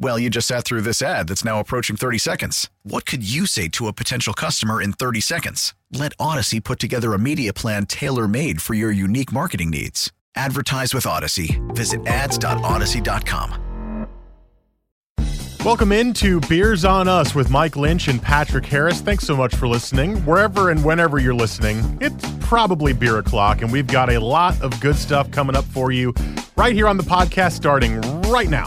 Well, you just sat through this ad that's now approaching 30 seconds. What could you say to a potential customer in 30 seconds? Let Audacy put together a media plan tailor made for your unique marketing needs. Advertise with Audacy. Visit ads.audacy.com. Welcome into Beers on Us with Mike Lynch and Patrick Harris. Thanks so much for listening. Wherever and whenever you're listening, it's probably beer o'clock, and we've got a lot of good stuff coming up for you right here on the podcast starting right now.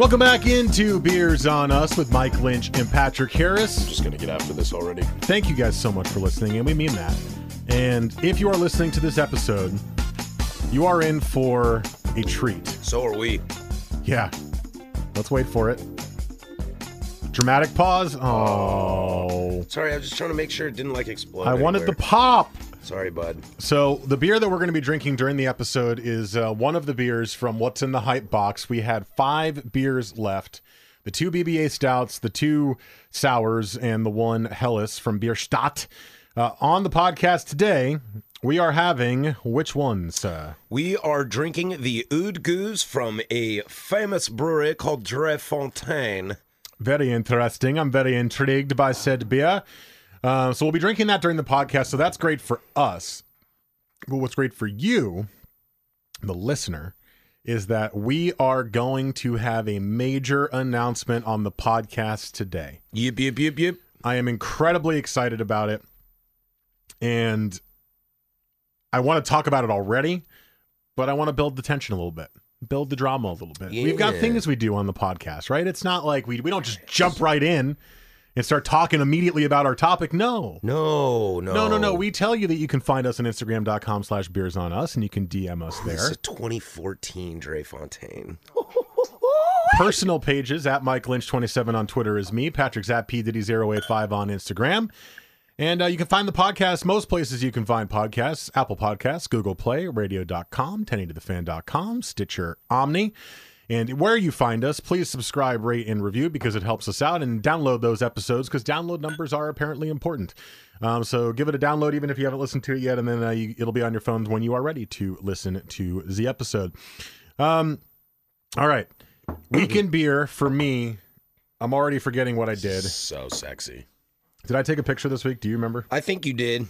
Welcome back into Beers on Us with Mike Lynch and Patrick Harris. just gonna get after this already. Thank you guys so much for listening, and we mean that. And if you are listening to this episode, you are in for a treat. So are we. Yeah. Let's wait for it. Dramatic pause. Oh. Sorry, I was just trying to make sure it didn't like explode. I wanted the pop. Sorry, bud. So, the beer that we're going to be drinking during the episode is uh, one of the beers from What's in the Hype box. We had five beers left the two BBA stouts, the two sours, and the one Helles from Bierstadt. Uh, on the podcast today, we are having which ones? Uh, We are drinking the Oud Geuze from a famous brewery called Dre Fontaine. Very interesting. I'm very intrigued by said beer. Uh, so we'll be drinking that during the podcast. So that's great for us. But what's great for you, the listener, is that we are going to have a major announcement on the podcast today. Yip, yip, yip, yip. I am incredibly excited about it. And I want to talk about it already, but I want to build the tension a little bit, build the drama a little bit. We've got things we do on the podcast, right? It's not like we, we don't just jump right in and start talking immediately about our topic. No. No, no. No, no, no. We tell you that you can find us on Instagram.com slash beers on us and you can DM us This there. is a 2014 Dre Fontaine. Personal pages at Mike Lynch27 on Twitter is me. Patrick's at PDiddy085 on Instagram. And uh, you can find the podcast most places you can find podcasts Apple Podcasts, Google Play, radio.com, 1080thefan.com, Stitcher, Omni. And where you find us, please subscribe, rate, and review because it helps us out. And download those episodes because download numbers are apparently important. Um, so give it a download even if you haven't listened to it yet. And then uh, you, it'll be on your phones when you are ready to listen to the episode. Um, all right. Weekend beer for me. I'm already forgetting what I did. So sexy. Did I take a picture this week? Do you remember? I think you did.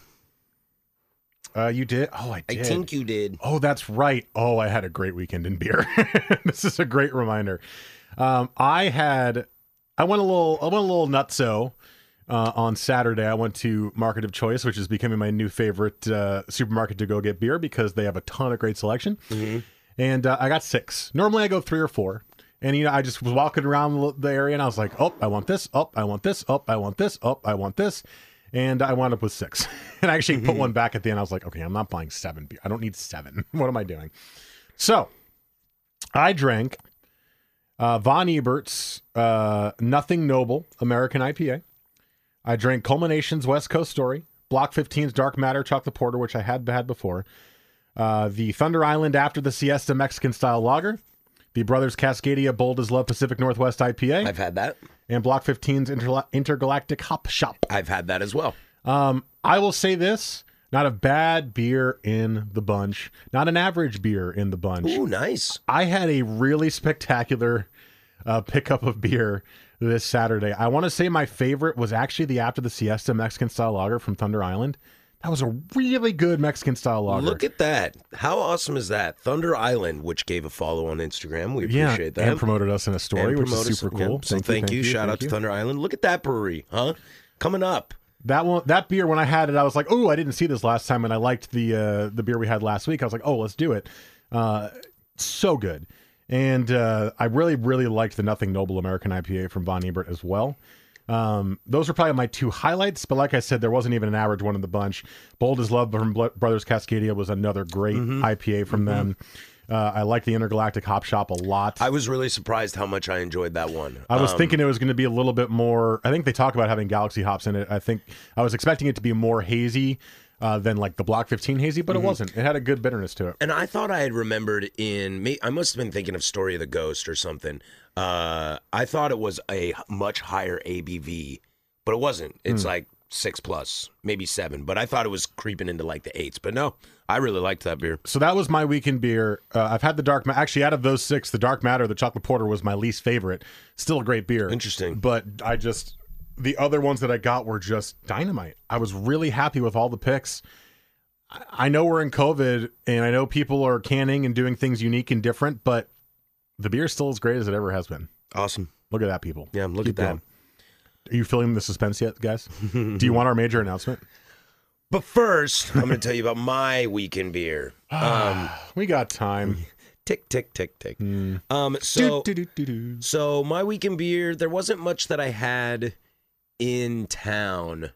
Uh, you did. Oh, I I think you did. Oh, that's right. Oh, I had a great weekend in beer. this is a great reminder. Um, I had, I went a little, I went a little nutso uh, on Saturday. I went to Market of Choice, which is becoming my new favorite uh, supermarket to go get beer because they have a ton of great selection. And uh, I got six. Normally I go three or four. And you know, I just was walking around the area, and I was like, "Oh, I want this. Oh, I want this. Oh, I want this. Oh, I want this." And I wound up with six. and I actually put one back at the end. I was like, "Okay, I'm not buying seven beer. I don't need seven. what am I doing?" So, I drank uh, Von Ebert's uh, Nothing Noble American IPA. I drank Culminations West Coast Story, Block 15's Dark Matter Chocolate Porter, which I had had before. Uh, the Thunder Island After the Siesta Mexican Style Lager, the Brothers Cascadia Bold as Love Pacific Northwest IPA, I've had that. And Block 15's Interla- Intergalactic Hop Shop. I've had that as well. Um, I will say this: not a bad beer in the bunch, not an average beer in the bunch. Ooh, nice. I had a really spectacular uh, pickup of beer this Saturday. I want to say my favorite was actually the After the Siesta Mexican Style Lager from Thunder Island. That was a really good Mexican style lager. Look at that. How awesome is that? Thunder Island, which gave a follow on Instagram. We yeah, appreciate that. and promoted us in a story, which is promote us- super yeah. cool. So thank, you. Shout thank out to you. Thunder Island. Look at that brewery, huh? Coming up. That one, that beer, when I had it, I was like, "Oh, I didn't see this last time," and I liked the uh, the beer we had last week. I was like, "Oh, let's do it." Uh, so good, And uh, I really, really liked the Nothing Noble American IPA from Von Ebert as well. Um, those were probably my two highlights, but like I said, there wasn't even an average one in the bunch. Bold as Love from Bl- Brothers Cascadia was another great IPA from them. Uh, I like the Intergalactic Hop Shop a lot. I was really surprised how much I enjoyed that one. I was Um, thinking it was going to be a little bit more. I think they talk about having galaxy hops in it. I think I was expecting it to be more hazy uh, than like the Block 15 hazy, but it wasn't. It had a good bitterness to it. And I thought I had remembered in me. I must have been thinking of Story of the Ghost or something. Uh, I thought it was a much higher ABV, but it wasn't. It's like six plus, maybe seven. But I thought it was creeping into like the eights. But no, I really liked that beer. So that was my weekend beer. Uh, I've had the dark. Ma- Actually, out of those six, the dark matter, the chocolate porter was my least favorite. Still a great beer. Interesting. but I just the other ones that I got were just dynamite. I was really happy with all the picks. I know we're in COVID, and I know people are canning and doing things unique and different, but the beer's still as great as it ever has been. Awesome. Look at that, people. Yeah, look Keep at that. Are you feeling the suspense yet, guys? Do you want our major announcement? But first, I'm going to tell you about my weekend beer. Um, We got time. tick, tick, tick, tick. Um, so, Do-do-do-do-do. so my weekend beer, there wasn't much that I had in town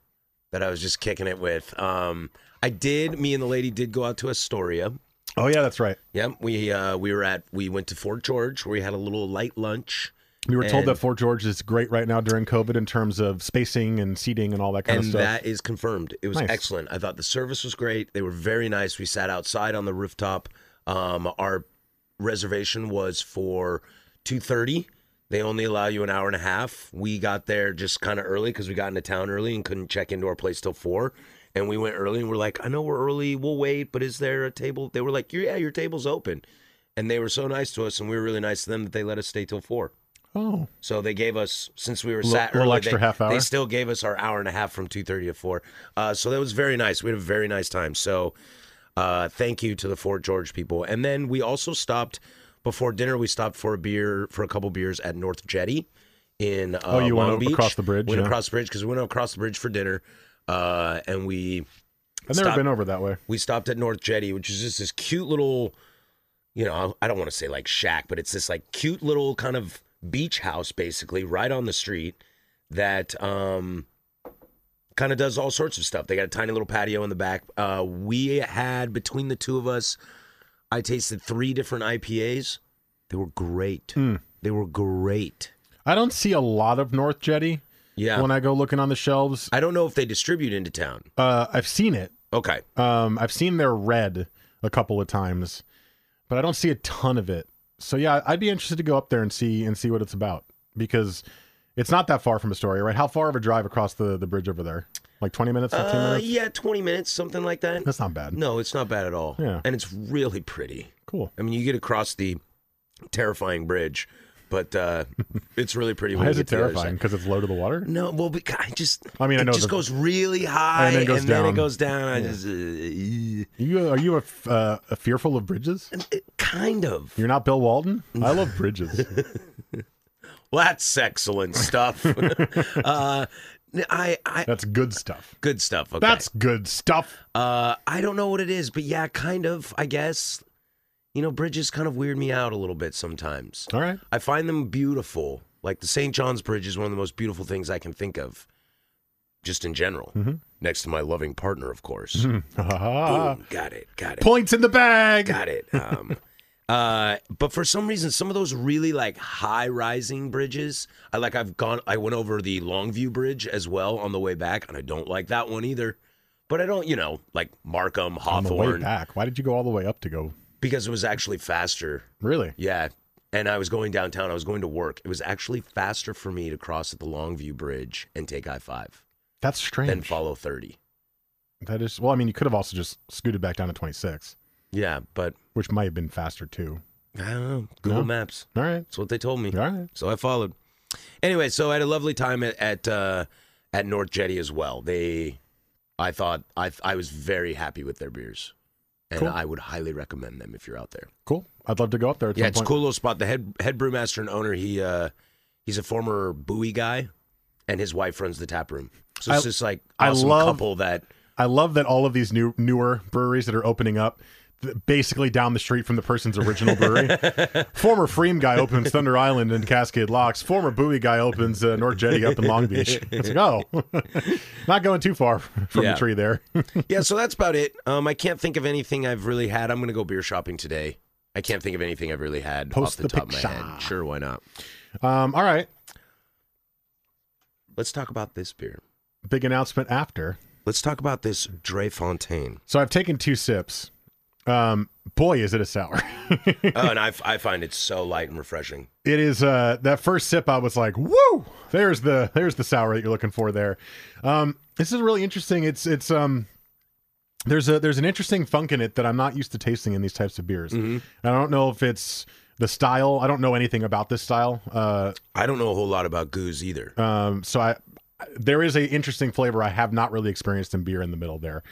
that I was just kicking it with. Um, I did. Me and the lady did go out to Astoria. Oh yeah, that's right. Yeah, we uh, we were at we went to Fort George where we had a little light lunch, We were told that Fort George is great right now during COVID in terms of spacing and seating and all that kind of stuff. And that is confirmed. It was Nice. excellent. I thought the service was great. They were very nice. We sat outside on the rooftop. Um, our reservation was for two thirty. They only allow you an hour and a half. We got there just kind of early because we got into town early and couldn't check into our place till four. And we went early and we're like, I know we're early. We'll wait, but is there a table? They were like, Yeah, your table's open. And they were so nice to us, and we were really nice to them that they let us stay till four. oh, So they gave us since we were Little- sat early, extra they, half hour? They still gave us our hour and a half from two thirty to four. Uh, so that was very nice. We had a very nice time. So uh, thank you to the Fort George people. And then we also stopped before dinner. We stopped for a beer for a couple beers at North Jetty in uh, Oh, you went Long o- Beach. across the bridge, Went yeah. across the bridge because we went across the bridge for dinner, uh, and we I've never been over that way. we stopped at North Jetty, which is just this cute little, you know, I don't want to say like shack, but it's this like cute little kind of beach house basically right on the street that um kind of does all sorts of stuff. They got a tiny little patio in the back. Uh we had between the two of us I tasted three different IPAs. They were great. Hmm. They were great. I don't see a lot of North Jetty Yeah. when I go looking on the shelves. I don't know if they distribute into town. Uh, I've seen it. Okay. Um, I've seen their red a couple of times, but I don't see a ton of it. So yeah, I'd be interested to go up there and see and see what it's about because it's not that far from Astoria, right? How far of a drive across the, the bridge over there? Like twenty minutes, fifteen Uh, minutes? yeah, 20 minutes, something like that. That's not bad. No, it's not bad at all. Yeah. And it's really pretty. Cool. I mean, you get across the terrifying bridge, but uh, it's really pretty. Why is it get to the other terrifying? Because it's low to the water. No, well, because I just. I mean, I know it just the- goes really high And then goes and down. it goes down. I just. Uh, You are you a, f- uh, a fearful of bridges? kind of. You're not Bill Walton. I love bridges. Well, that's excellent stuff. uh, I, I, That's good stuff. good stuff. Okay. That's good stuff. Uh, I don't know what it is, but yeah, kind of. I guess. You know, bridges kind of weird me out a little bit sometimes. All right. I find them beautiful. Like the St. John's Bridge is one of the most beautiful things I can think of, just in general. Mm-hmm. Next to my loving partner, of course. Ah, Boom, got it, got it, points in the bag. got it. Um, uh, but for some reason, some of those really like high rising bridges, I like. I've gone. I went over the Longview Bridge as well on the way back, and I don't like that one either. But I don't, you know, like Marquam, On the way Hawthorne, back. Why did you go all the way up to go? Because it was actually faster. Really? Yeah. And I was going downtown. I was going to work. It was actually faster for me to cross at the Longview Bridge and take I 5 That's strange. than follow 30. That is well. I mean, you could have also just scooted back down to 26, Yeah, but which might have been faster too. I don't know. Google No? Maps. All right. That's what they told me. All right. So I followed. Anyway, so I had a lovely time at at, uh, at North Jetty as well. They, I thought I I was very happy with their beers, and Cool. I would highly recommend them if you're out there. Cool. I'd love to go up there. At Yeah, some it's a point. cool little spot. The head head brewmaster and owner, he uh he's a former Buoy guy, and his wife runs the tap room. So it's I- just like I love- couple that I love that all of these new newer breweries that are opening up, basically down the street from the person's original brewery. Former pFriem guy opens Thunder Island in Cascade Locks. Former Buoy guy opens uh, North Jetty up in Long Beach. It's like, oh, not going too far from Yeah. the tree there. yeah, so that's about it. Um, I can't think of anything I've really had. I'm gonna go beer shopping today. I can't think of anything I've really had Post off the, the top of my head. Sure, why not? Um, all right, Let's talk about this beer. big announcement after. Let's talk about this Dre Fontaine. So I've taken two sips. Um, boy, is it a sour. oh, and I, I find it so light and refreshing. it is uh that first sip i was like woo! There's the there's the sour that you're looking for there. Um this is really interesting. It's it's um there's a there's an interesting funk in it that i'm not used to tasting in these types of beers. I don't know if it's the style. I don't know anything about this style. Uh I don't know a whole lot about geuze either. um so i there is a interesting flavor i have not really experienced in beer in the middle there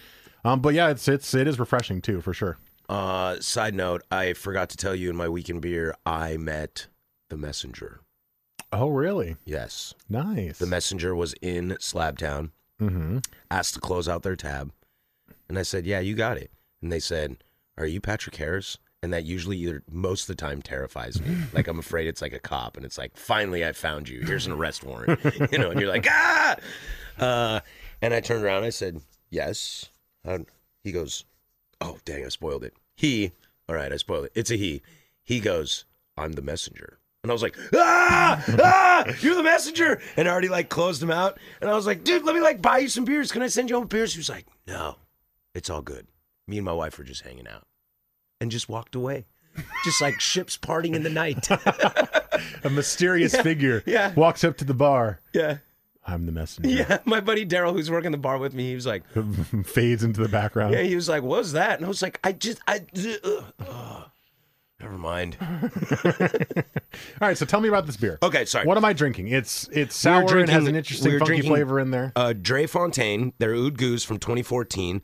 um but yeah it's it's it is refreshing too for sure Uh, side note, I forgot to tell you in my weekend beer, I met the messenger. oh really Yes. nice The messenger was in Slabtown, mm-hmm asked to close out their tab. And I said, Yeah, you got it. And they said, Are you Patrick Harris? And that usually either most of the time terrifies me. like I'm afraid it's like a cop and it's like, finally I found you. Here's an arrest warrant. you know, and you're like, ah uh, and I turned around, I said, Yes. Um, he goes, Oh dang, I spoiled it. He all right, I spoiled it. It's a he. He goes, I'm the messenger. And I was like, ah, ah, you're the messenger. And I already like closed him out. And I was like, dude, let me like buy you some beers. Can I send you home beers? He was like, no, it's all good. Me and my wife were just hanging out and just walked away. Just like ships parting in the night. a mysterious figure yeah. walks up to the bar yeah. I'm the messenger Yeah. My buddy Daryl, who's working the bar with me, he was like, fades into the background. yeah, he was like, what was that? And I was like, I just, I, uh, uh, never mind. All right, so tell me about this beer. Okay, sorry. What am I drinking? It's it's We were sour and has drinking- an interesting we were funky drinking, flavor in there. Uh, Dre Fontaine, their Oud Geuze from 2014,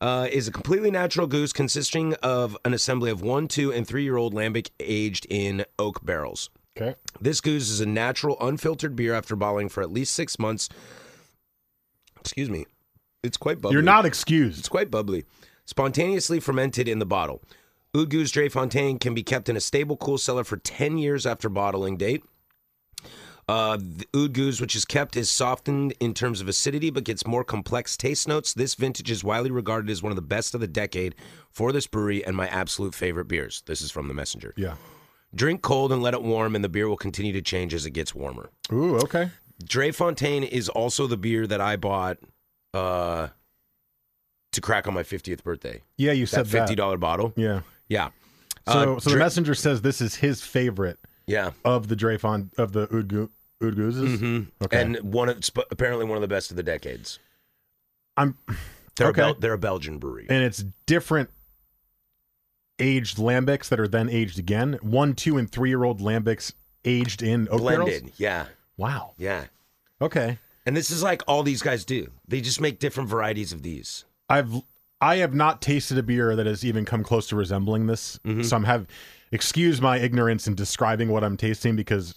uh, is a completely natural geuze consisting of an assembly of one, two, and three year old lambic aged in oak barrels. Okay. This geuze is a natural, unfiltered beer after bottling for at least six months. Excuse me. It's quite bubbly. You're not excused. It's quite bubbly. Spontaneously fermented in the bottle. Oud Geuze Dre Fontaine can be kept in a stable, cool cellar for 10 years after bottling date. Uh, the Oud Geuze, which is kept, is softened in terms of acidity but gets more complex taste notes. This vintage is widely regarded as one of the best of the decade for this brewery and my absolute favorite beers. This is from the Messenger. Yeah. Drink cold and let it warm, and the beer will continue to change as it gets warmer. Ooh, okay. Dre Fontaine is also the beer that I bought uh, to crack on my 50th birthday. Yeah, you That said fifty that. dollar bottle. Yeah. Yeah. So, Uh, so the messenger says this is his favorite Yeah. of the Dreyfon of the Oud, Goo- Oud Geuzes. hmm Okay. And one of sp- apparently one of the best of the decades. I'm They're Okay. a Bel- they're a Belgian brewery. and it's different aged lambics that are then aged again. One, two, and three year old lambics aged in oak barrels? Blended. Yeah. Wow. Yeah. Okay. And this is like all these guys do. They just make different varieties of these. I've I have not tasted a beer that has even come close to resembling this. Mm-hmm. So I'm have excuse my ignorance in describing what I'm tasting because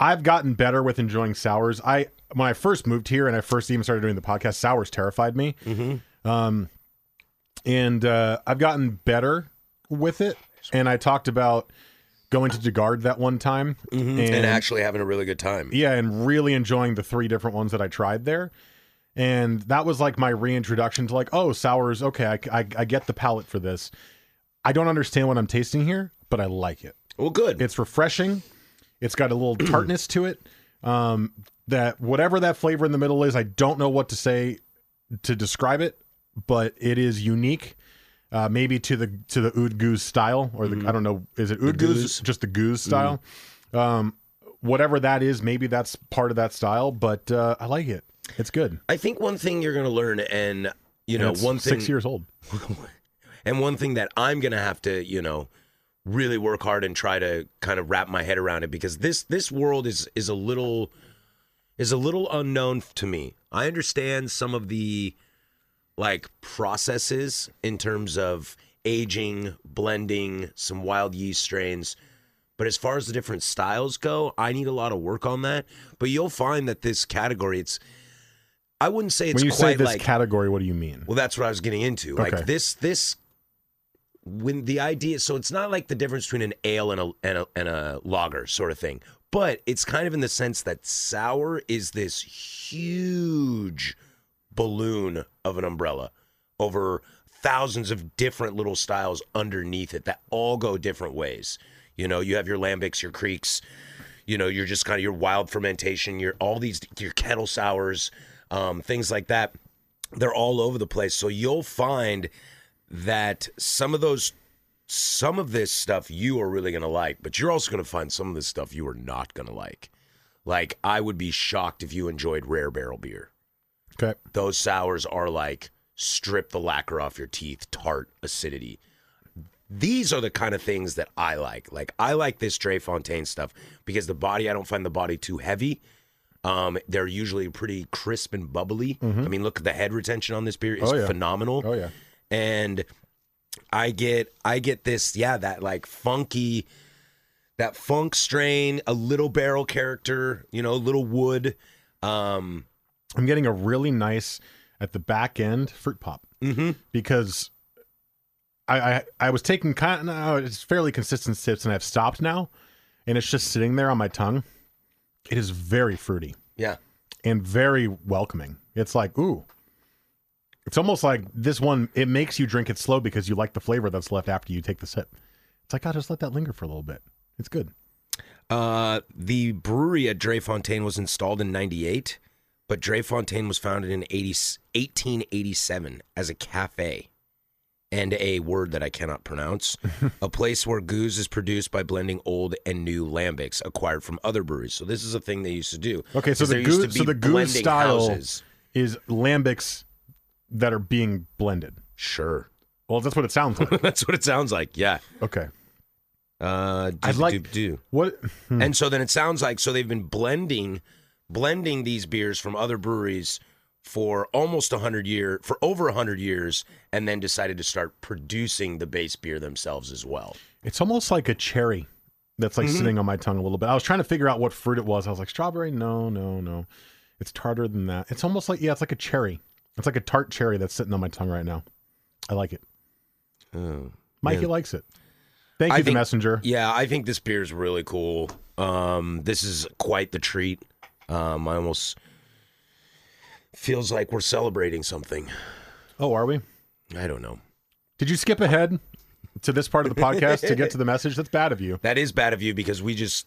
I've gotten better with enjoying sours. I when I first moved here and I first even started doing the podcast, sours terrified me. Mm-hmm. Um, and uh, I've gotten better with it. And I talked about going to de Garde that one time Mm-hmm. And, actually having a really good time. yeah, and really enjoying the three different ones that I tried there. And that was like my reintroduction to like, oh, sours. Okay, I, I, I get the palate for this. I don't understand what I'm tasting here, but I like it. Well, good. It's refreshing. It's got a little tartness to it. Um, that whatever that flavor in the middle is, I don't know what to say to describe it, but it is unique. Uh, maybe to the to the oud geuze style, or the I don't know, is it oud geuze? Just the geuze style. Um, whatever that is, maybe that's part of that style, but uh, I like it. It's good. I think one thing you're going to learn, and you know, And one thing, six years old. and one thing that I'm going to have to, you know, really work hard and try to kind of wrap my head around it because this this world is is a little is a little unknown to me. I understand some of the like processes in terms of aging, blending, some wild yeast strains. But as far as the different styles go, I need a lot of work on that. But you'll find that this category, it's I wouldn't say it's when you quite say this like category, what do you mean? well, that's what I was getting into. Like this this when the idea, so it's not like the difference between an ale and a and a, and a lager sort of thing, but it's kind of in the sense that sour is this huge balloon of an umbrella over thousands of different little styles underneath it that all go different ways. You know, you have your lambics, your krieks, you know, you're just kind of your wild fermentation, your all these your kettle sours, um, things like that. They're all over the place. So you'll find that some of those some of this stuff you are really going to like, but you're also going to find some of this stuff you are not going to like. Like I would be shocked if you enjoyed rare barrel beer. Okay. Those sours are like strip the lacquer off your teeth, tart acidity. These are the kind of things that I like. Like I like this Dre Fontaine stuff because the body I don't find the body too heavy. Um, they're usually pretty crisp and bubbly. I mean, look at the head retention on this beer is Mm-hmm. Oh, yeah. phenomenal. Oh yeah. And I get I get this, yeah, that like funky that funk strain, a little barrel character, you know, a little wood. Um I'm getting a really nice at the back end fruit pop mm-hmm. because I I, I was taking kind of it's fairly consistent sips and I've stopped now, and it's just sitting there on my tongue. It is very fruity yeah. and very welcoming. It's like ooh. It's almost like this one. It makes you drink it slow because you like the flavor that's left after you take the sip. It's like I just let that linger for a little bit. It's good. Uh, the brewery at Dre Fontaine was installed in 98, but Dre Fontaine was founded in 80, 1887 as a cafe and a word that I cannot pronounce. a place where geuze is produced by blending old and new lambics acquired from other breweries. So this is a thing they used to do. Okay, so the there used to geuze, so the geuze style houses. is lambics that are being blended. Sure. Well, that's what it sounds like. That's what it sounds like. Yeah. okay. Uh, I'd like- do. What? hmm. And so then it sounds like so they've been blending blending these beers from other breweries for almost 100 year for over 100 years and then decided to start producing the base beer themselves as well. It's almost like a cherry that's like Mhm. sitting on my tongue a little bit. I was trying to figure out what fruit it was. I was like, strawberry? No, no, no. It's tartar than that. It's almost like, yeah, it's like a cherry. It's like a tart cherry that's sitting on my tongue right now. I like it. Oh. Mikey likes it. Thank I you, the think- messenger. Yeah, I think this beer is really cool. Um, this is quite the treat. Um, I almost feels like we're celebrating something. Oh, are we? I don't know. Did you skip ahead to this part of the podcast to get to the message? That's bad of you. That is bad of you because we just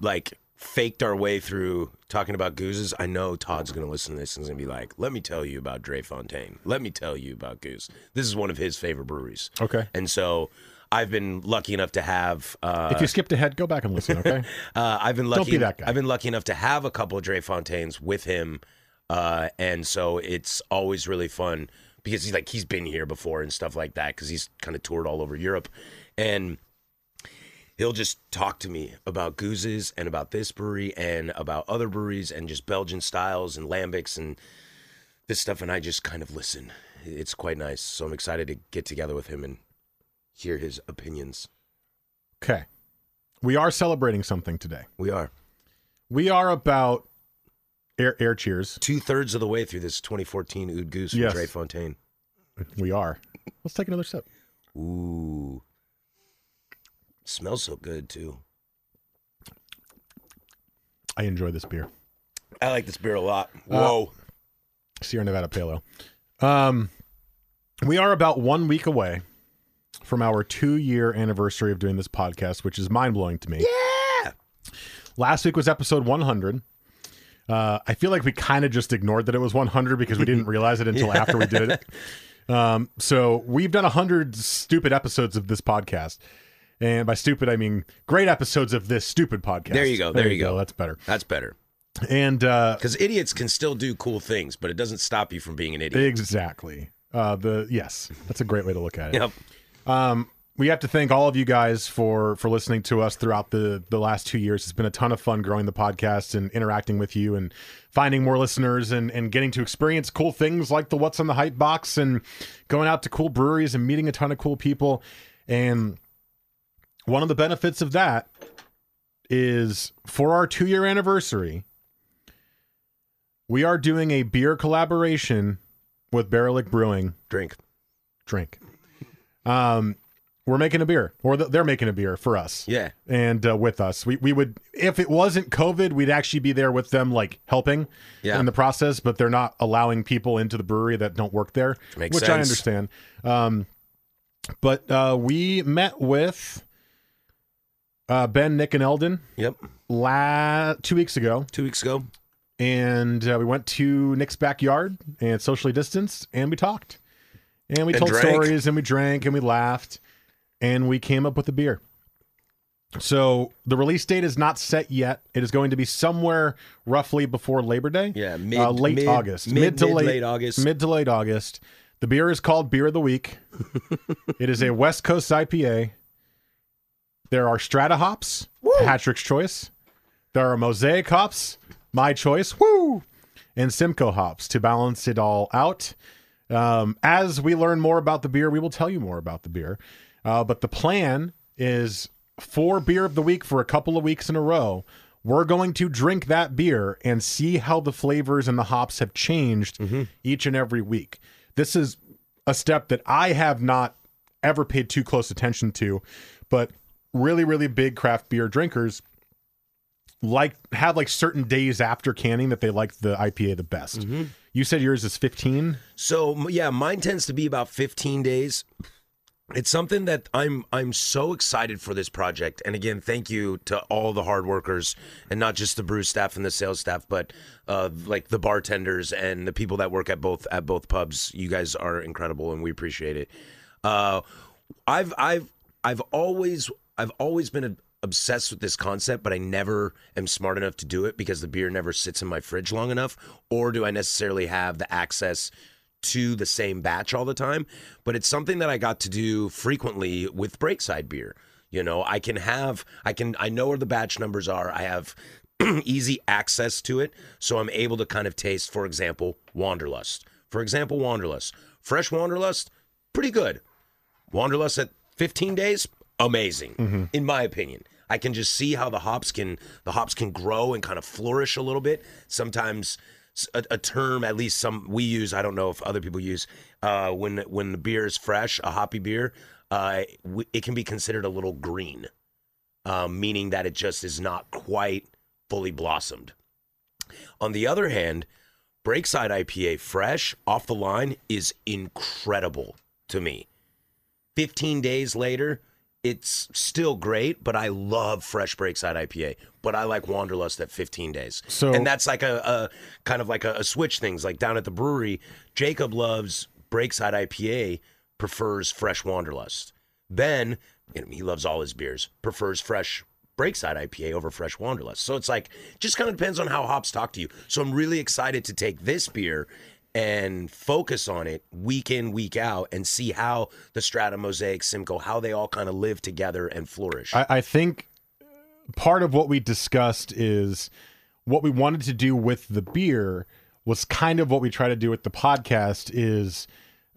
like faked our way through talking about geuzes. I know Todd's going to listen to this and is going to be like, "Let me tell you about Dre Fontaine. Let me tell you about Geuze. This is one of his favorite breweries." Okay. And so I've been lucky enough to have. Uh, If you skipped ahead, go back and listen, okay? uh, I've been Don't lucky. be that guy. I've been lucky enough to have a couple of Dre Fontaines with him, uh, and so it's always really fun because he's like he's been here before and stuff like that because he's kind of toured all over Europe, and he'll just talk to me about geuzes and about this brewery and about other breweries and just Belgian styles and lambics and this stuff, and I just kind of listen. It's quite nice, so I'm excited to get together with him and hear his opinions. Okay. We are celebrating something today. We are. We are about air, air cheers. two thirds of the way through this 2014 Oud Geuze from Yes. Dre Fontaine. We are. Let's take another sip. Ooh. Smells so good too. I enjoy this beer. I like this beer a lot. Whoa. Sierra Nevada Pale Ale. Um, we are about one week away from our two year anniversary of doing this podcast, which is mind blowing to me. yeah. Last week was episode 100. Uh, I feel like we kind of just ignored that it was 100 because we didn't realize it until after we did it. Um, so we've done 100 stupid episodes of this podcast. And by stupid, I mean great episodes of this stupid podcast. There you go, there you go. That's better. That's better. And uh, Because idiots can still do cool things, but it doesn't stop you from being an idiot. exactly. Uh, the yes, that's a great way to look at it. Yep. Um, we have to thank all of you guys for for listening to us throughout the the last two years. It's been a ton of fun growing the podcast and interacting with you and finding more listeners and and getting to experience cool things like the What's on the Hype box and going out to cool breweries and meeting a ton of cool people. And one of the benefits of that is for our two year anniversary, we are doing a beer collaboration with Baerlic Brewing Drink. drink. Um, we're making a beer, or th- they're making a beer for us. Yeah. and uh, with us, we we would if it wasn't COVID, we'd actually be there with them, like helping Yeah. in the process. But they're not allowing people into the brewery that don't work there, makes which I understand. Um, but uh, we met with uh, Ben, Nick, and Eldon Yep. la- two weeks ago, Two weeks ago. and uh, we went to Nick's backyard and socially distanced, and we talked, and we And told drank. stories, and we drank, and we laughed, and we came up with a beer. So the release date is not set yet. It is going to be somewhere roughly before Labor Day. Yeah, mid- uh, late mid- August, mid- to mid- late, late August. mid to late August. The beer is called Beer of the Week. it is a West Coast IPA. There are Strata hops, Patrick's choice. There are Mosaic hops, my choice. Woo! And Simcoe hops to balance it all out. Um, as we learn more about the beer, we will tell you more about the beer. Uh, but the plan is for beer of the week for a couple of weeks in a row. We're going to drink that beer and see how the flavors and the hops have changed each and every week. This is a step that I have not ever paid too close attention to, but really, really big craft beer drinkers like have like certain days after canning that they like the IPA the best. You said yours is 15. So yeah, mine tends to be about 15 days. It's something that I'm I'm so excited for this project. And again, thank you to all the hard workers and not just the brew staff and the sales staff, but uh, like the bartenders and the people that work at both at both pubs. You guys are incredible and we appreciate it. Uh, I've I've I've always I've always been obsessed with this concept, but I never am smart enough to do it because the beer never sits in my fridge long enough, or do I necessarily have the access to the same batch all the time? But it's something that I got to do frequently with Breakside beer. You know, I can have, I can, I know where the batch numbers are. I have easy access to it, so I'm able to kind of taste, for example, Wanderlust. For example, Wanderlust, fresh Wanderlust, pretty good. Wanderlust at 15 days, amazing, mm-hmm. in my opinion. I can just see how the hops can the hops can grow and kind of flourish a little bit. Sometimes a term, at least some we use, I don't know if other people use, uh, when when the beer is fresh, a hoppy beer, uh, it can be considered a little green, um, meaning that it just is not quite fully blossomed. On the other hand, Breakside IPA fresh off the line is incredible to me. 15 days later, it's still great, but I love fresh Breakside IPA. But I like Wanderlust at 15 days. So- and that's like a, a kind of like a, a switch things. Like down at the brewery, Jacob loves Breakside IPA, prefers fresh Wanderlust. Ben, you know, he loves all his beers, prefers fresh Breakside IPA over fresh Wanderlust. So it's like just kind of depends on how hops talk to you. So I'm really excited to take this beer and focus on it week in week out and see how the Strata Mosaic Simcoe how they all kind of live together and flourish. I, I think part of what we discussed is what we wanted to do with the beer was kind of what we try to do with the podcast is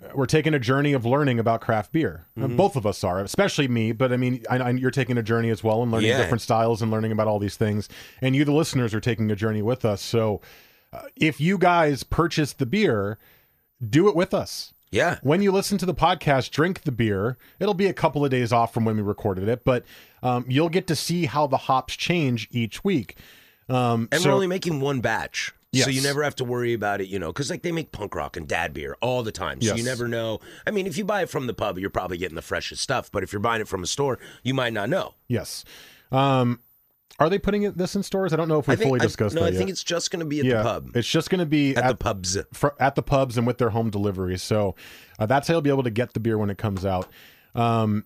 uh, we're taking a journey of learning about craft beer. Mm-hmm. Both of us are, especially me, but I mean, I, I, you're taking a journey as well and learning Yeah. different styles and learning about all these things. And you, the listeners, are taking a journey with us. So if you guys purchase the beer, do it with us. yeah. When you listen to the podcast, drink the beer. It'll be a couple of days off from when we recorded it, but um, you'll get to see how the hops change each week. Um, And so- we're only making one batch. So you never have to worry about it, you know, because like they make punk rock and dad beer all the time. So you never know. I mean, if you buy it from the pub, you're probably getting the freshest stuff. But if you're buying it from a store, you might not know. yes. Um, are they putting this in stores? I don't know if we think, fully I- discussed no, that I think it's just going to be at yeah, the pub. it's just going to be At, the pubs. fr- at the pubs and with their home delivery. So uh, that's how you'll be able to get the beer when it comes out. Um,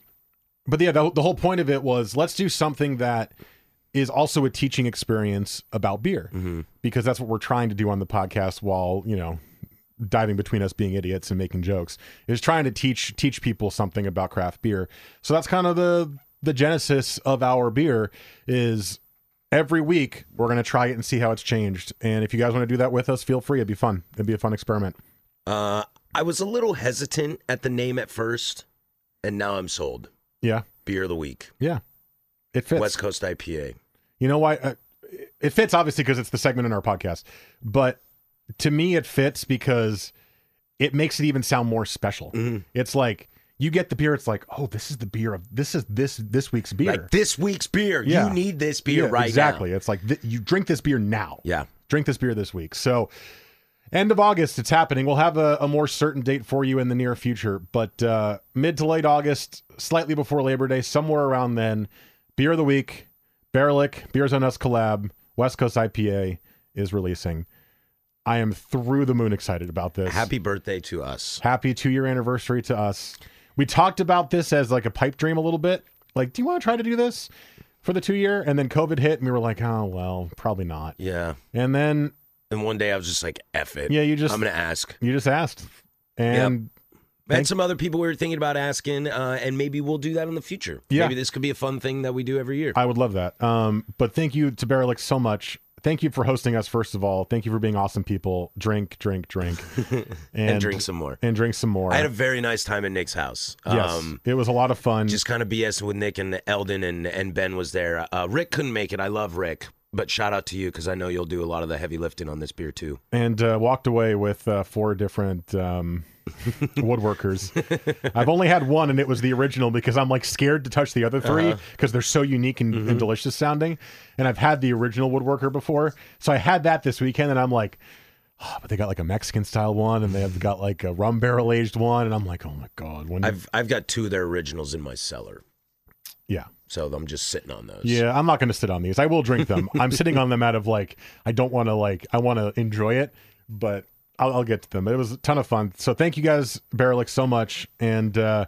but yeah, the, the whole point of it was let's do something that is also a teaching experience about beer Mm-hmm. because that's what we're trying to do on the podcast while, you know, diving between us being idiots and making jokes is trying to teach teach people something about craft beer. So that's kind of the the genesis of our beer is every week we're going to try it and see how it's changed. And if you guys want to do that with us, feel free. It'd be fun. It'd be a fun experiment. Uh, I was a little hesitant at the name at first, and now I'm sold. Yeah. Beer of the week, Yeah. It fits. West Coast IPA. You know why? Uh, it fits obviously because it's the segment in our podcast, but to me, it fits because it makes it even sound more special. Mm-hmm. It's like you get the beer. It's like, oh, this is the beer of this is this this week's beer. Like this week's beer. Yeah. You need this beer Yeah, right exactly. now. It's like th- you drink this beer now. Yeah. drink this beer this week. So, end of August, it's happening. We'll have a, a more certain date for you in the near future, but uh, mid to late August, slightly before Labor Day, somewhere around then, beer of the week, Baerlic Beers on Us collab, West Coast IPA is releasing. I am through the moon excited about this. Happy birthday to us. Happy two year anniversary to us. We talked about this as like a pipe dream a little bit. Like, do you want to try to do this for the two year? And then COVID hit, and we were like, oh, well, probably not. Yeah. And then And one day I was just like, F it. Yeah, you just- I'm gonna ask. you just asked. And had Thank- some other people we were thinking about asking, uh, and maybe we'll do that in the future. Yeah. Maybe this could be a fun thing that we do every year. I would love that. Um, but thank you to Baerlic so much. Thank you for hosting us, first of all. Thank you for being awesome people. Drink, drink, drink. And, drink some more. And drink some more. I had a very nice time at Nick's house. yes. Um, it was a lot of fun. just kind of BS with Nick and Eldon, and, and Ben was there. Uh, Rick couldn't make it. I love Rick, but shout out to you because I know you'll do a lot of the heavy lifting on this beer too. and uh, walked away with uh, four different um, woodworkers. I've only had one, and it was the original because I'm like scared to touch the other uh-huh. three because they're so unique and, and mm-hmm. delicious sounding. And I've had the original woodworker before, so I had that this weekend, and I'm like. "Oh, but they got like a Mexican style one, and they have got like a rum barrel aged one, and I'm like, oh my god, when I've I've got two of their originals in my cellar, yeah, so I'm just sitting on those. Yeah, I'm not going to sit on these. I will drink them. I'm sitting on them out of like I don't want to like I want to enjoy it, but I'll, I'll get to them. It was a ton of fun. So thank you guys, Baerlic, so much, and uh,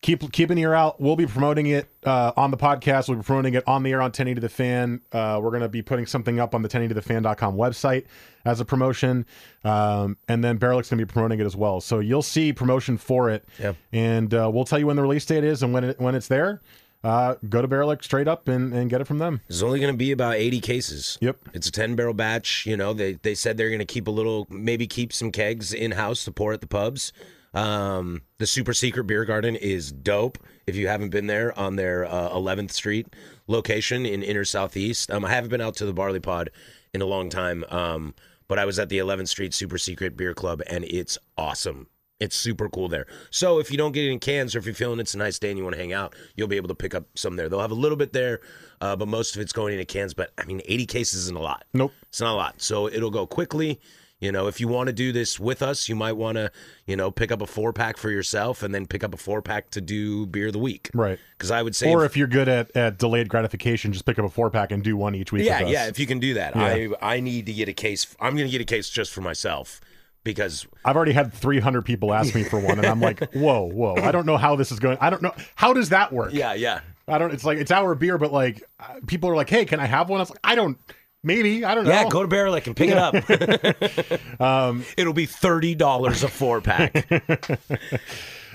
keep keep an ear out. We'll be promoting it uh, on the podcast. We'll be promoting it on the air on 1080 to the fan. Uh, we're going to be putting something up on the 1080 to the fan.com website as a promotion, um, and then Baerlic's going to be promoting it as well. So you'll see promotion for it, Yep. and uh, we'll tell you when the release date is and when it when it's there. Uh, go to Baerlic straight up and, and get it from them. There's only going to be about 80 cases. Yep. It's a 10 barrel batch. You know, they, they said they're going to keep a little, maybe keep some kegs in house to pour at the pubs. Um, the super secret beer garden is dope. If you haven't been there on their uh, 11th Street location in inner southeast, um, I haven't been out to the Barley Pod in a long time. Um, but I was at the 11th Street Super Secret Beer Club and it's awesome. It's super cool there. So if you don't get it in cans or if you're feeling it's a nice day and you want to hang out, you'll be able to pick up some there. They'll have a little bit there, uh, but most of it's going into cans. But I mean, 80 cases isn't a lot. Nope. It's not a lot. So it'll go quickly. You know, if you want to do this with us, you might want to, you know, pick up a four pack for yourself and then pick up a four pack to do beer of the week. Right. Because I would say, Or if you're good at, at delayed gratification, just pick up a four pack and do one each week. yeah, with us. yeah, if you can do that, Yeah. I I need to get a case. I'm going to get a case just for myself because I've already had 300 people ask me for one, and I'm like, whoa, whoa. I don't know how this is going. I don't know. How does that work? yeah, yeah. I don't, it's like, it's our beer, but like, uh, people are like, hey, can I have one? I was like, I don't, maybe. I don't know. Yeah, go to Baerlic and pick it up. Um, It'll be thirty dollars a four pack. you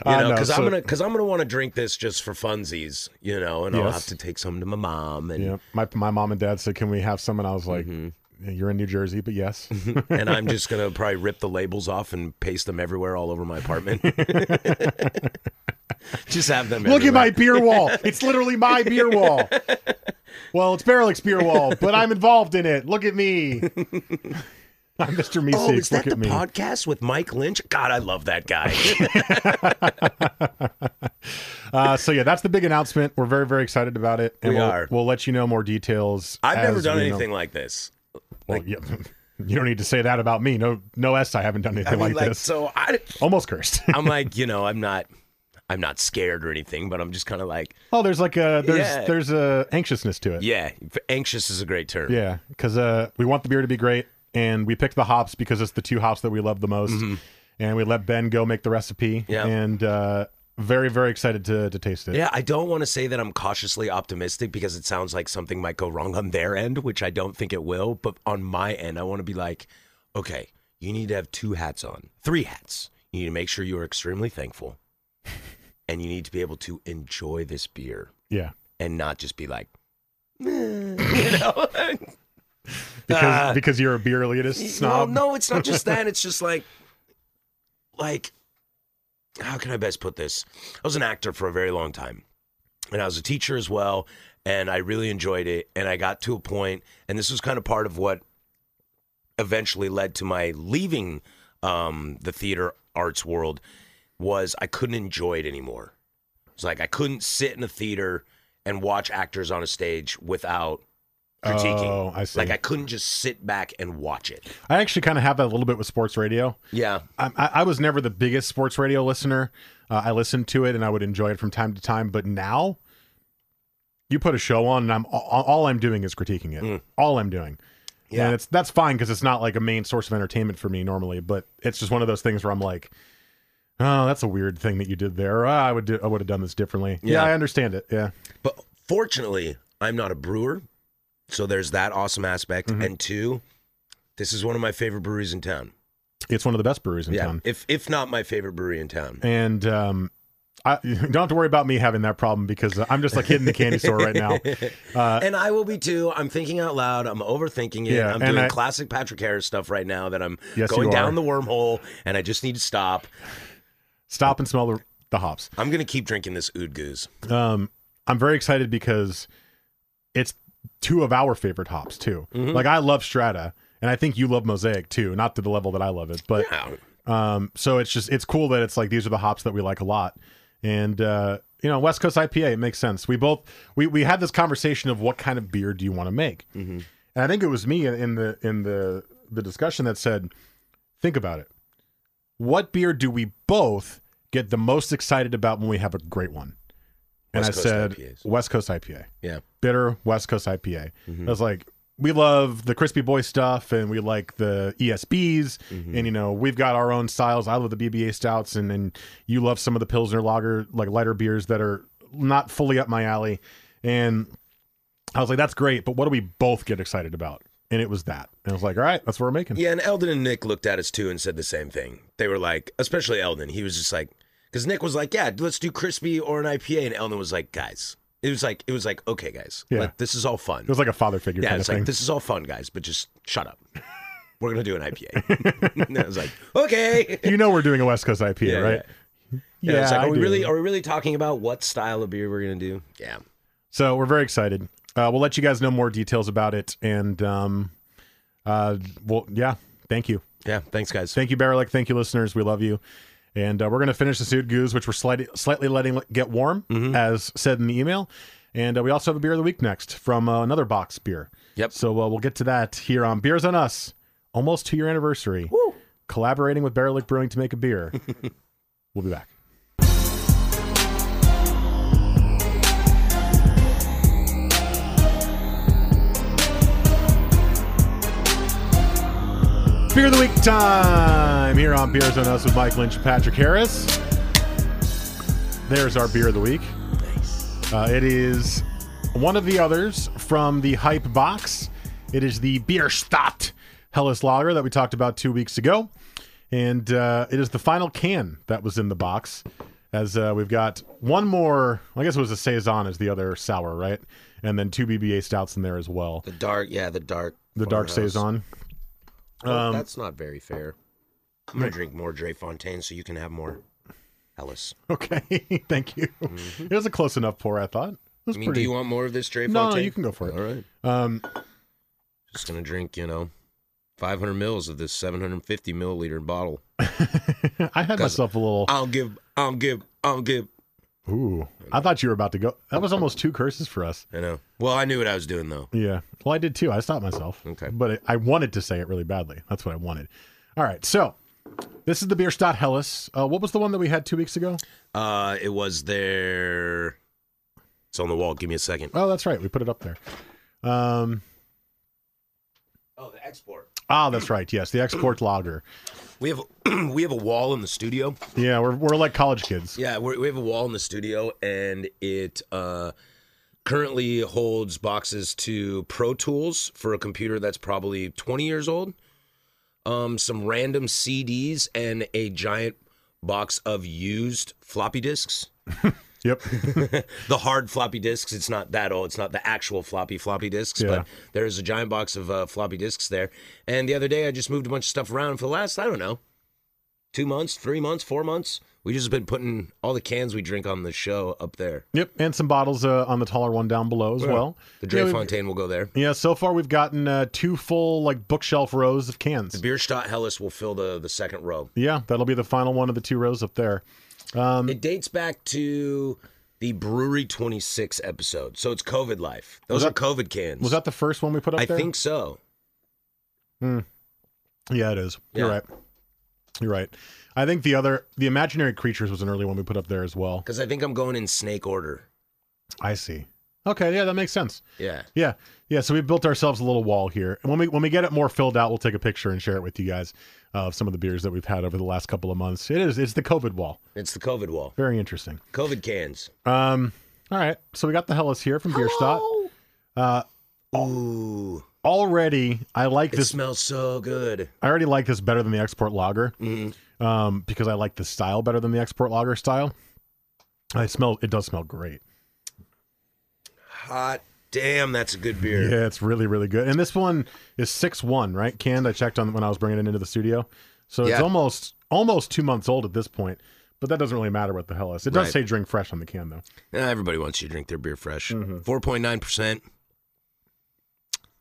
know, because so- I'm gonna because I'm gonna want to drink this just for funsies. You know, and I'll have to take some to my mom, and Yeah. My, my mom and dad said, can we have some? And I was like, Mm-hmm. "Yeah, you're in New Jersey, but yes. and I'm just gonna probably rip the labels off and paste them everywhere all over my apartment. just have them. Look at my beer wall. It's literally my beer wall. Well, it's Baerlic's beer wall, but I'm involved in it. Look at me. I'm Mr. Me Oh, is that the me. podcast with Mike Lynch? God, I love that guy. Uh, so yeah, that's the big announcement. We're very, very excited about it, and We will are. We'll let you know more details. I've never done we know. anything like this. Well, yeah, you don't need to say that about me. No, no S. I haven't done anything I mean, like, like, this. so I, Almost cursed. I'm like, you know, I'm not, I'm not scared or anything, but I'm just kind of like, oh, there's like a there's Yeah. there's a anxiousness to it. yeah, anxious is a great term. Yeah, because uh, we want the beer to be great, and we picked the hops because it's the two hops that we love the most, and we let Ben go make the recipe. Mm-hmm. Yeah. and uh, very, very excited to to taste it. Yeah, I don't want to say that I'm cautiously optimistic because it sounds like something might go wrong on their end, which I don't think it will. But on my end, I want to be like, okay, you need to have two hats on, three hats. You need to make sure you are extremely thankful, and you need to be able to enjoy this beer yeah. and not just be like, "Eh," you know. Because Ah. because you're a beer elitist No, snob. no, it's not just that. It's just like, like, how can I best put this? I was an actor for a very long time, and I was a teacher as well, and I really enjoyed it. And I got to a point, and this was kind of part of what eventually led to my leaving um, the theater arts world. was I couldn't enjoy it anymore. It's like I couldn't sit in a theater and watch actors on a stage without critiquing. Oh, I see. Like I couldn't just sit back and watch it. I actually kind of have that a little bit with sports radio. Yeah. I, I I was never the biggest sports radio listener. Uh, I listened to it and I would enjoy it from time to time, but now you put a show on and I'm all, all I'm doing is critiquing it. All I'm doing. Mm. Yeah. And it's that's fine because it's not like a main source of entertainment for me normally, but it's just one of those things where I'm like, oh, that's a weird thing that you did there. Ah, I would do, I would have done this differently. Yeah. Yeah. I understand it. Yeah. But fortunately, I'm not a brewer, so there's that awesome aspect. Mm-hmm. And two, this is one of my favorite breweries in town. It's one of the best breweries in yeah, town. if if not my favorite brewery in town. And um, I, don't have to worry about me having that problem because I'm just like hitting the candy store right now. Uh, and I will be too. I'm thinking out loud. I'm overthinking it. Yeah, I'm doing I- classic Patrick Harris stuff right now that I'm Yes, going down the wormhole and I just need to stop. Stop and smell the, the hops. I'm going to keep drinking this Oud Geuze. Um, I'm very excited because it's two of our favorite hops too. Like I love Strata, and I think you love Mosaic too. Not to the level that I love it, but Yeah. um, so it's just it's cool that it's like these are the hops that we like a lot, and uh, you know West Coast IPA it makes sense. We both we we had this conversation of what kind of beer do you want to make, and I think it was me in the in the the discussion that said, think about it. What beer do we both get the most excited about when we have a great one? And West I Coast said IPAs. West Coast IPA Yeah. bitter West Coast IPA. Mm-hmm. I was like, we love the Crispy Boy stuff and we like the ESBs. Mm-hmm. And, you know, we've got our own styles. I love the BBA stouts and, and you love some of the Pilsner lager, like lighter beers that are not fully up my alley. And I was like, that's great. But what do we both get excited about? And it was that. And I was like, all right, that's what we're making. Yeah, and Eldon and Nick looked at us too and said the same thing. They were like, especially Eldon, he was just like, because Nick was like, yeah, let's do crispy or an IPA, and Eldon was like, guys, it was like, it was like, okay, guys, Yeah. like, this is all fun. It was like a father figure yeah, kind it's of thing. like this is all fun, guys, but just shut up. We're gonna do an IPA. and I was like, okay. you know, we're doing a West Coast IPA, Yeah, right? Yeah, it's like, I are we do. really are we really talking about what style of beer we're gonna do? Yeah. So we're very excited. Uh, we'll let you guys know more details about it. And, um, uh, well, yeah, thank you. Yeah. Thanks, guys. Thank you, Baerlic. Thank you, listeners. We love you. And uh, we're going to finish the suit goose, which we're slightly, slightly letting get warm, as said in the email. And uh, we also have a beer of the week next from uh, another box beer. Yep. So uh, we'll get to that here on Beers on Us, almost two year anniversary. Collaborating with Baerlic Brewing to make a beer. we'll be back. Beer of the week time here on Beers on Us with Mike Lynch and Patrick Harris. There's our beer of the week. Uh, it is one of the others from the Hype box. It is the Bierstadt Helles Lager that we talked about two weeks ago. And uh, it is the final can that was in the box. As uh, we've got one more, I guess it was a Saison as the other sour, right? And then two BBA stouts in there as well. The dark, yeah, the dark. The dark farmhouse. Saison. Oh, that's not very fair. I'm gonna drink more Drie Fonteinen so you can have more Helles. Okay, thank you. It was a close enough pour, I thought. I mean, pretty. do you want more of this Drie no, Fonteinen? no, you can go for it. All right. Um, Just gonna drink, you know, 500 mils of this 750 milliliter bottle. I had myself a little. I'll give, I'll give, I'll give. Ooh, I thought you were about to go. That was almost two curses for us. I know. Well, I knew what I was doing though. Yeah. Well, I did too. I stopped myself. Okay. But I, I wanted to say it really badly. That's what I wanted. All right. So this is the Bierstadt Helles. Uh, what was the one that we had two weeks ago? Uh, it was there. It's on the wall. Give me a second. Oh, that's right. We put it up there. Um, Oh, the export. ah, that's right. Yes, the export lager. We have we have a wall in the studio. Yeah, we're we're like college kids. Yeah, we're, we have a wall in the studio, and it uh, currently holds boxes to Pro Tools for a computer that's probably 20 years old, um, some random CDs, and a giant box of used floppy disks. Yep. the hard floppy disks. It's not that old. It's not the actual floppy floppy disks, Yeah. but there's a giant box of uh, floppy disks there. And the other day, I just moved a bunch of stuff around for the last I don't know, two months, three months, four months. We just been putting all the cans we drink on the show up there. Yep. And some bottles uh, on the taller one down below as well. The Drie Yeah, Fonteinen will go there. Yeah, so far we've gotten uh, two full like bookshelf rows of cans. The Bierstadt Helles will fill the the second row. Yeah, that'll be the final one of the two rows up there. Um, It dates back to the Brewery 26 episode. So it's COVID life. Those Was are COVID cans. was that the first one we put up I there? think so. Yeah, it is. You're right. You're right. I think the other, the imaginary creatures was an early one we put up there as well. Because I think I'm going in snake order. I see. Okay, yeah, that makes sense. Yeah. Yeah, yeah. So we built ourselves a little wall here, and when we when we get it more filled out, we'll take a picture and share it with you guys of some of the beers that we've had over the last couple of months. It is it's the COVID wall. It's the COVID wall. Very interesting. COVID cans. Um, all right, so we got the Helles here from Bierstadt. Uh, Ooh. already, I like It this. smells so good. I already like this better than the export lager, um, because I like the style better than the export lager style. I smell. It does smell great. Hot damn, that's a good beer. Yeah, it's really really good. And this one is six one, right? Canned. I checked on when I was bringing it into the studio, so it's almost almost two months old at this point. But that doesn't really matter what the hell is. It does Right. say drink fresh on the can though. Yeah, everybody wants you to drink their beer fresh. Mm-hmm. 4.9%.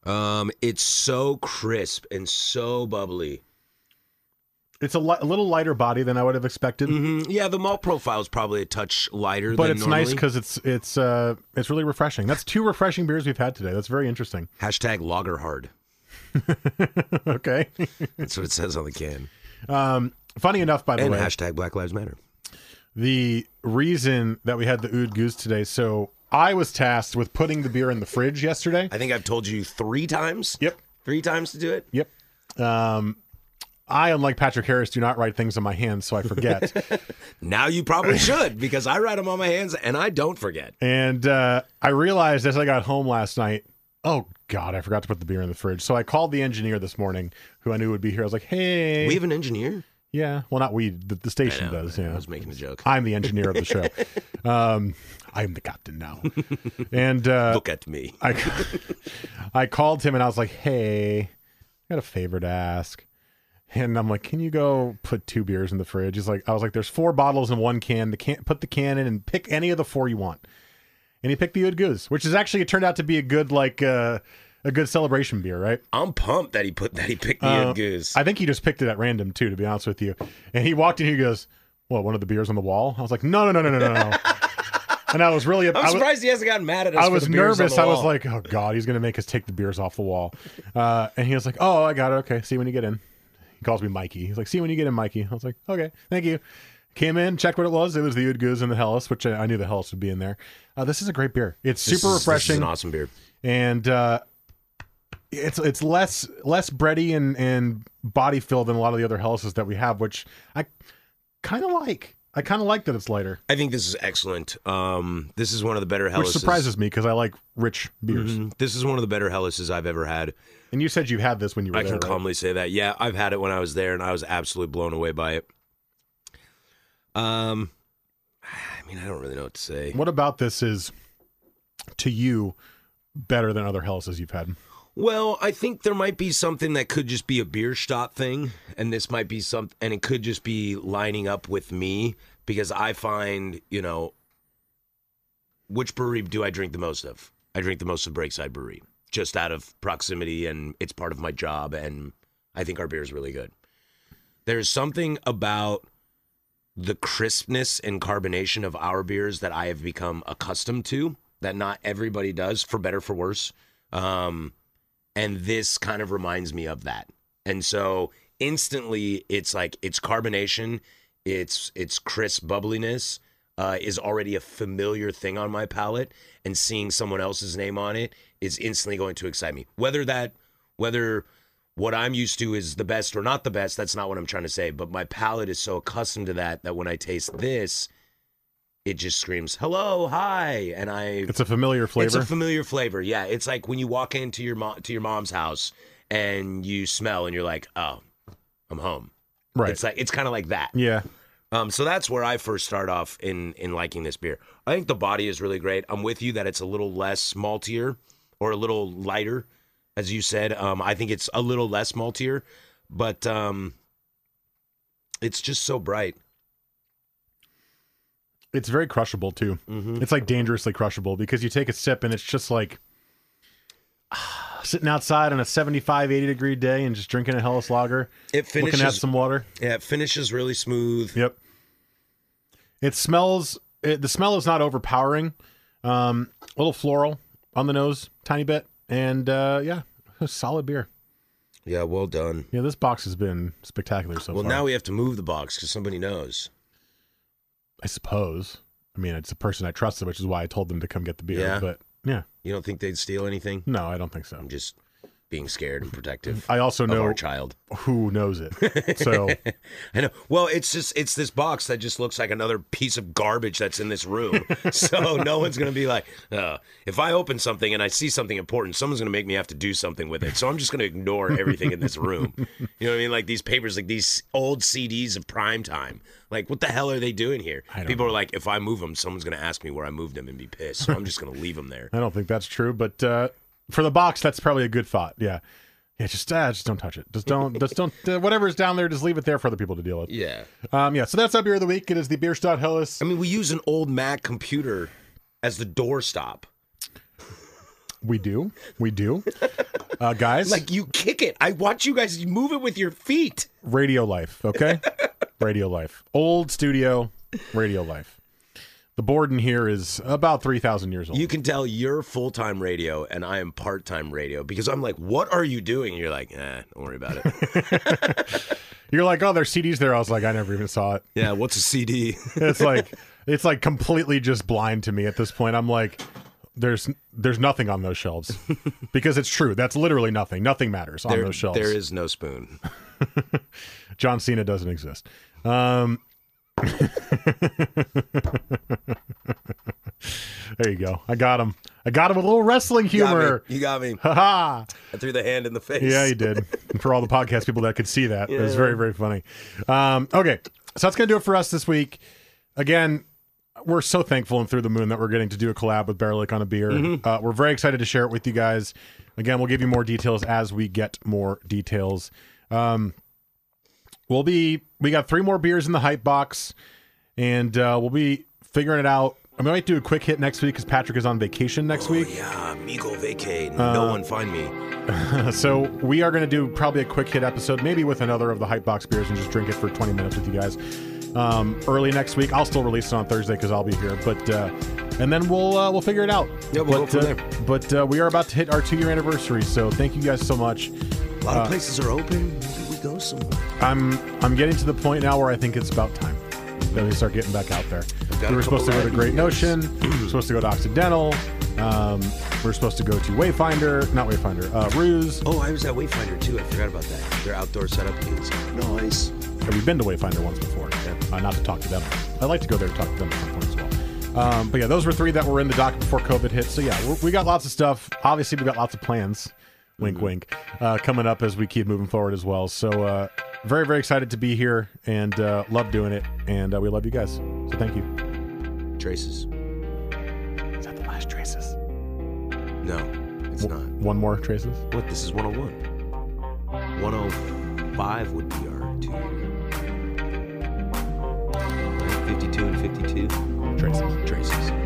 Um, it's so crisp and so bubbly. It's a, li- a little lighter body than I would have expected, hmm Yeah, the malt profile is probably a touch lighter but than it's normally. nice because it's it's uh it's really refreshing. That's two refreshing beers we've had today. That's very interesting. Hashtag lager hard. okay. That's what it says on the can. um, funny enough, by the And way, hashtag Black Lives Matter. the reason that we had the Oud Geuze today. So I was tasked with putting the beer in the fridge yesterday. I think I've told you three times. Yep. Three times to do it. Yep. Um, I, unlike Patrick Harris, do not write things on my hands, so I forget. Now you probably should because I write them on my hands and I don't forget. and uh, I realized as I got home last night, oh God, I forgot to put the beer in the fridge. So I called the engineer this morning, who I knew would be here. I was like, "Hey, We have an engineer. yeah, well, not we, the, the I station know, does. Yeah. I was making a joke. I'm the engineer of the show. um, I'm the captain now, and uh, Look at me. I I called him and I was like, "Hey, I got a favor to ask." And I'm like, "Can you go put two beers in the fridge?" He's like, "I was like, there's four bottles in one can. The can put the can in and pick any of the four you want." And he picked the Oud Geuze, which is actually it turned out to be a good like uh, a good celebration beer, right? I'm pumped that he put that he picked the Uh, Oud Geuze. I think he just picked it at random too, to be honest with you. And he walked in, he goes, "What? One of the beers on the wall?" I was like, "No, no, no, no, no, no." no." and I was really, I'm I was, surprised he hasn't gotten mad at us. I for was the beers on nervous. I was like, "Oh God, he's gonna make us take the beers off the wall." Uh, and he was like, "Oh, I got it. Okay, see you when you get in." He calls me Mikey. He's like, "See when you get in, Mikey." I was like, "Okay, thank you." Came in, checked what it was. It was the Oud Geuze and the Helles, which I, I knew the Helles would be in there. Uh, this is a great beer. It's This super is- This is refreshing an awesome beer. and uh, it's it's less less bready and and body filled than a lot of the other Helles's that we have, which I kind of like. I kind of like that it's lighter, I think this is excellent. Um, this is one of the better Helles. which surprises me because I like rich beers. This is one of the better Helles's I've ever had. And you said you had this when you were I there. can right? calmly say that. Yeah, I've had it when I was there, and I was absolutely blown away by it. Um, I mean, I don't really know what to say. What about this is to you better than other Helles's you've had? Well, I think there might be something that could just be a beer shot thing, and this might be some, and it could just be lining up with me because I find, you know, which brewery do I drink the most of? I drink the most of Breakside Brewery, just out of proximity, and it's part of my job, and I think our beer is really good. There's something about the crispness and carbonation of our beers that I have become accustomed to that not everybody does, for better for worse. Um, and this kind of reminds me of that. And so instantly, it's like it's carbonation, it's it's crisp bubbliness uh, is already a familiar thing on my palate, and seeing someone else's name on it is instantly going to excite me. Whether that whether what I'm used to is the best or not the best, that's not what I'm trying to say. But my palate is so accustomed to that that when I taste this, it just screams hello, hi, and I It's a familiar flavor. it's a familiar flavor. Yeah, it's like when you walk into your mom to your mom's house and you smell and you're like, "Oh, I'm home." right. It's like it's kind of like that. yeah. Um, so that's where I first start off in in liking this beer. I think the body is really great. I'm with you that it's a little less maltier or a little lighter, as you said. Um, I think it's a little less maltier, but um, it's just so bright. It's very crushable too. Mm-hmm. It's like dangerously crushable because you take a sip and it's just like sitting outside on a 75, 80 degree day and just drinking a Helles lager, It looking at finishes. some water. yeah, it finishes really smooth. Yep. It smells. It, the smell is not overpowering. Um, a little floral on the nose, tiny bit, and uh, yeah, solid beer. Yeah, well done. Yeah, this box has been spectacular so well, far. Well, now we have to move the box because somebody knows. I suppose. I mean, it's a person I trusted, which is why I told them to come get the beer. Yeah. But yeah, You don't think they'd steal anything? no, I don't think so. I'm just being scared and protective I also know our child. who knows it. So I know. Well, it's just it's this box that just looks like another piece of garbage that's in this room. so no one's gonna be like, uh, if I open something and I see something important, someone's gonna make me have to do something with it. So I'm just gonna ignore everything in this room. You know what I mean? Like these papers, like these old CDs of prime time. Like what the hell are they doing here? People are like, if I move them, someone's gonna ask me where I moved them and be pissed. So I'm just gonna leave them there. I don't think that's true. But uh, for the box, that's probably a good thought. Yeah. Yeah, just uh, just don't touch it. Just don't, just don't. Uh, whatever's down there, just leave it there for other people to deal with. Yeah. Um, yeah. So that's our beer of the week. It is the Bierstadt Helles. I mean, we use an old Mac computer as the doorstop. We do, we do, uh, guys. Like you kick it. I watch you guys move it with your feet. radio life. Okay, radio life. Old studio, radio life. The board in here is about three thousand years old. You can tell you're full time radio and I am part time radio because I'm like, what are you doing? And you're like, eh, don't worry about it. You're like, oh, there's CDs there. I was like, I never even saw it. yeah, what's a CD? It's like, it's like completely just blind to me at this point. I'm like, there's there's nothing on those shelves because it's true. That's literally nothing. Nothing matters on there, those shelves. there is no spoon. John Cena doesn't exist. Um, there you go. I got him. I got him with a little wrestling You got me. humor. You got me. Ha ha. I threw the hand in the face. Yeah, you did. For all the podcast people that could see that, it was very, very funny. Um, okay, so that's gonna do it for us this week. Again, we're so thankful and through the moon that we're getting to do a collab with Lake on a beer. Uh, we're very excited to share it with you guys. Again, we'll give you more details as we get more details. Um, we'll be we got three more beers in the hype box, and uh, we'll be figuring it out. I might do a quick hit next week because Patrick is on vacation next week. Yeah, amigo vacay. Uh, no one find me. So we are going to do probably a quick hit episode, maybe with another of the hype box beers, and just drink it for 20 minutes with you guys. Um, early next week, I'll still release it on Thursday because I'll be here. But uh, and then we'll uh, we'll figure it out. Yeah, we'll but, go from uh, there. But uh, we are about to hit our two year anniversary, so thank you guys so much. A lot of places are open. Maybe we go somewhere. I'm I'm getting to the point now where I think it's about time that we start getting back out there. We were supposed to go to Great. Notion. we were supposed to go to Occidental. Um, we are supposed to go to Wayfinder, not Wayfinder, uh, Ruse. Oh, I was at Wayfinder too. I forgot about that. Their outdoor setup is nice. Yeah, We've been to Wayfinder once before. Uh, not to talk to them. I'd like to go there to talk to them at some point as well. Um, but yeah, those were three that were in the dock before COVID hit. So yeah, we got lots of stuff. Obviously, we got lots of plans. Wink, wink. Uh, coming up as we keep moving forward as well. So uh, very, very excited to be here and uh, love doing it. And uh, we love you guys. So thank you. Traces. Is that the last traces? No, it's not. One more traces. What? This is 101. 105 would be our two. 52 and 52. Traces. Traces.